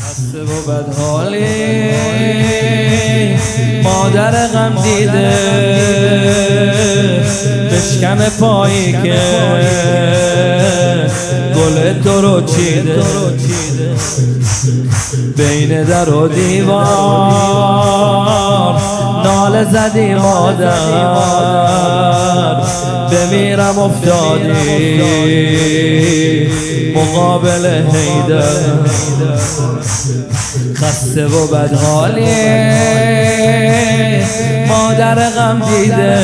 خسته و بدحالی. مادر غم دیده. بشکن پایی که گل تو رو چیده. بین در و دیوار نال زدی مادر بمیرم افتادی مقابل هیدر خسته و بدحالی. مادر غم دیده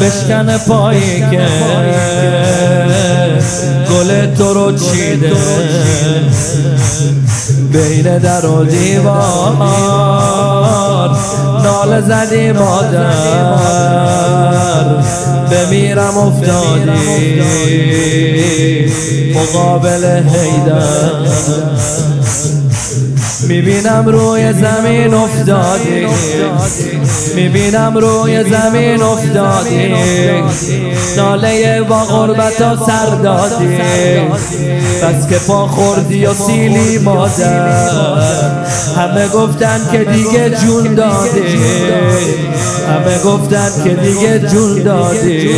بشکن پایی که گل تو رو چیده. بین در و دیوار نال زدی مادر بمیرم افتادی. مقابل هیدر می‌بینم روی زمین افتادی می‌بینم روی زمین افتادی ناله با غربت ها سر دادی بس که پا خوردی و سیلی مادر. همه گفتن که دیگه جون دادی همه گفتن که دیگه جون دادی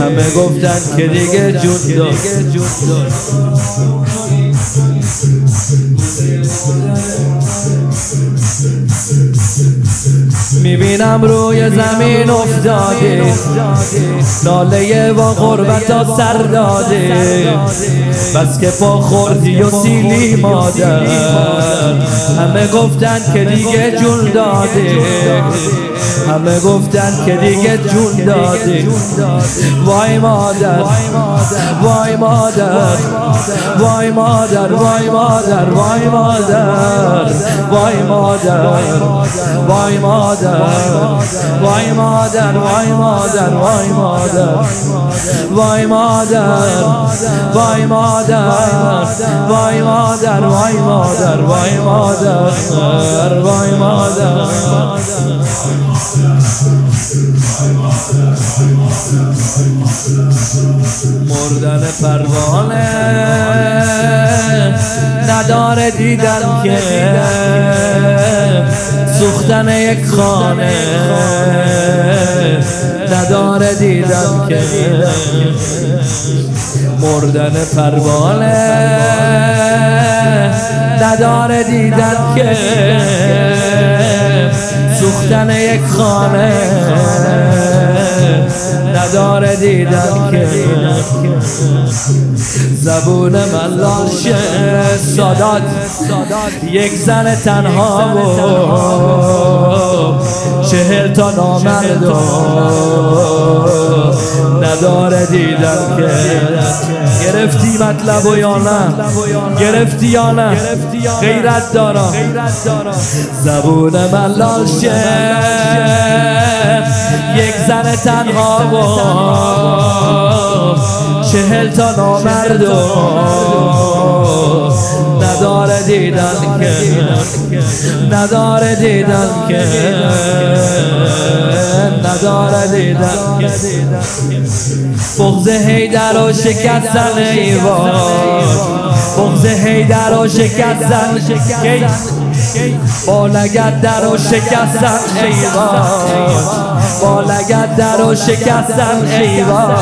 همه گفتن که دیگه جون Jesus. می‌بینم روی زمین افتاده ناله و غربت ها سر داده بس که پا خوردی و سیلی مادر همه گفتن که دیگه جون داده همه گفتن که دیگه جون داده وای مادر وای مادر وای مادر وای مادر وای مادر وای مادر وای مادر وای مادر وای مادر وای مادر وای مادر وای مادر وای مادر وای مادر وای مادر وای مادر. مردن پروانه نداره دیدن که سوختن یک خانه نداره دیدن که مردن پروانه نداره دیدن که سوختن یک خانه. نداره دیدن که. زبون من لاشه. سادات. یک زن تنها و چهل تا نامرد نداره دیدن که گرفتی مطلب و یا نه؟ گرفتی یا نه؟ غیرت دارم. زبون من لاشه. یک زن تنها و چهل تا نامرد نداره دیدن که. نداره دیدن که. نداره دیدن که بغز هیدر و شکستن ایوان بغز هیدر و شکستن با لگت در و شکستن ایوان با لگت در و شکستن ایوان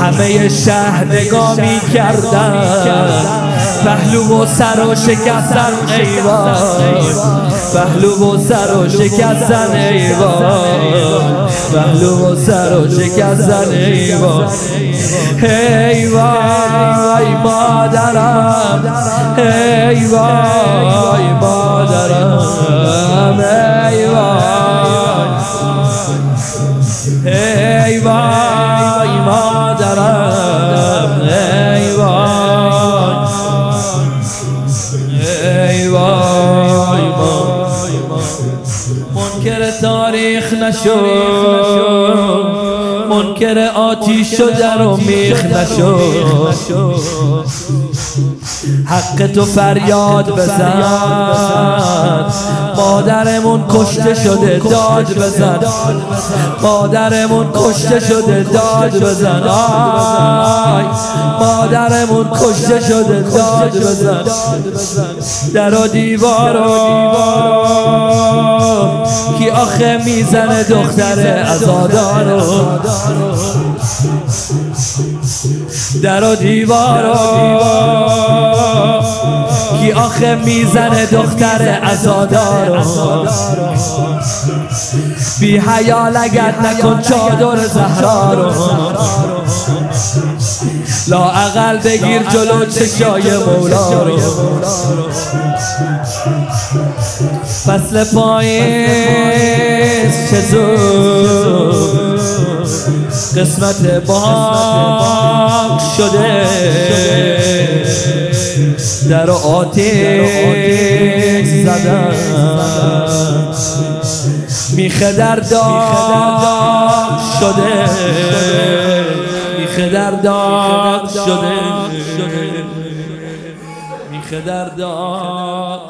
همه شهر نگاه می کردن. پهلو و سر و شکستن ایوان پهلو و سر و شکستن ایوان پهلو و سر و شکستن ایوان ای وای مادرم ای وای مادرم ای وای. ای منکر تاریخ نشو. منکر آتیش و در و میخ نشو. حق تو فریاد بزن. مادرمون کشته شده داد بزن. مادرمون کشته شده داد بزن. آی. مادرمون کشته شده داد بزن. در و دیوارا کی آخه می‌زنه دختر ازادارو در و دیوارا کی آخه می‌زنه دختر ازادارو بی حیا لگت نکن چادر زهرا رو لا اقل بگیر جلو چشای مولا رو فصل پاییز چه قسمت باک شده. در آتیش زدن. میخه در داغ شده. میخه در داغ شده. میخه در داغ